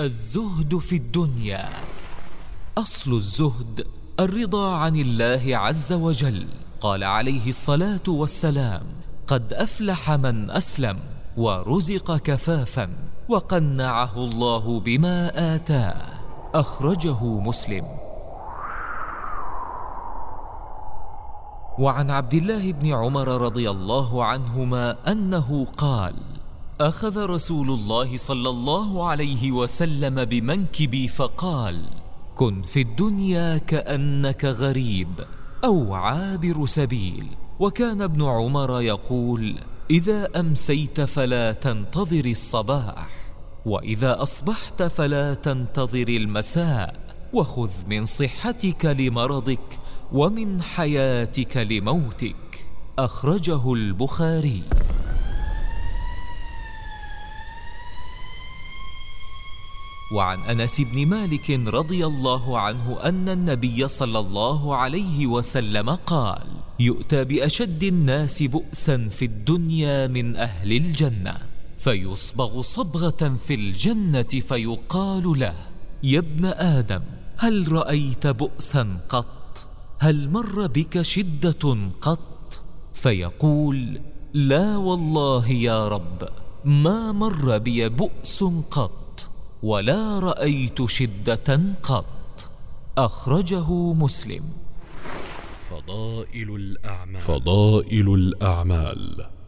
الزهد في الدنيا. أصل الزهد الرضا عن الله عز وجل. قال عليه الصلاة والسلام قد أفلح من أسلم ورزق كفافا وقنعه الله بما اتاه أخرجه مسلم. وعن عبد الله بن عمر رضي الله عنهما أنه قال أخذ رسول الله صلى الله عليه وسلم بمنكبي فقال كن في الدنيا كأنك غريب أو عابر سبيل. وكان ابن عمر يقول إذا أمسيت فلا تنتظر الصباح وإذا أصبحت فلا تنتظر المساء وخذ من صحتك لمرضك ومن حياتك لموتك. أخرجه البخاري. وعن أنس بن مالك رضي الله عنه أن النبي صلى الله عليه وسلم قال يؤتى بأشد الناس بؤسا في الدنيا من أهل الجنة فيصبغ صبغة في الجنة فيقال له يا ابن آدم هل رأيت بؤسا قط؟ هل مر بك شدة قط؟ فيقول لا والله يا رب ما مر بي بؤس قط. ولا رأيت شدة قط. أخرجه مسلم. فضائل الأعمال. فضائل الأعمال.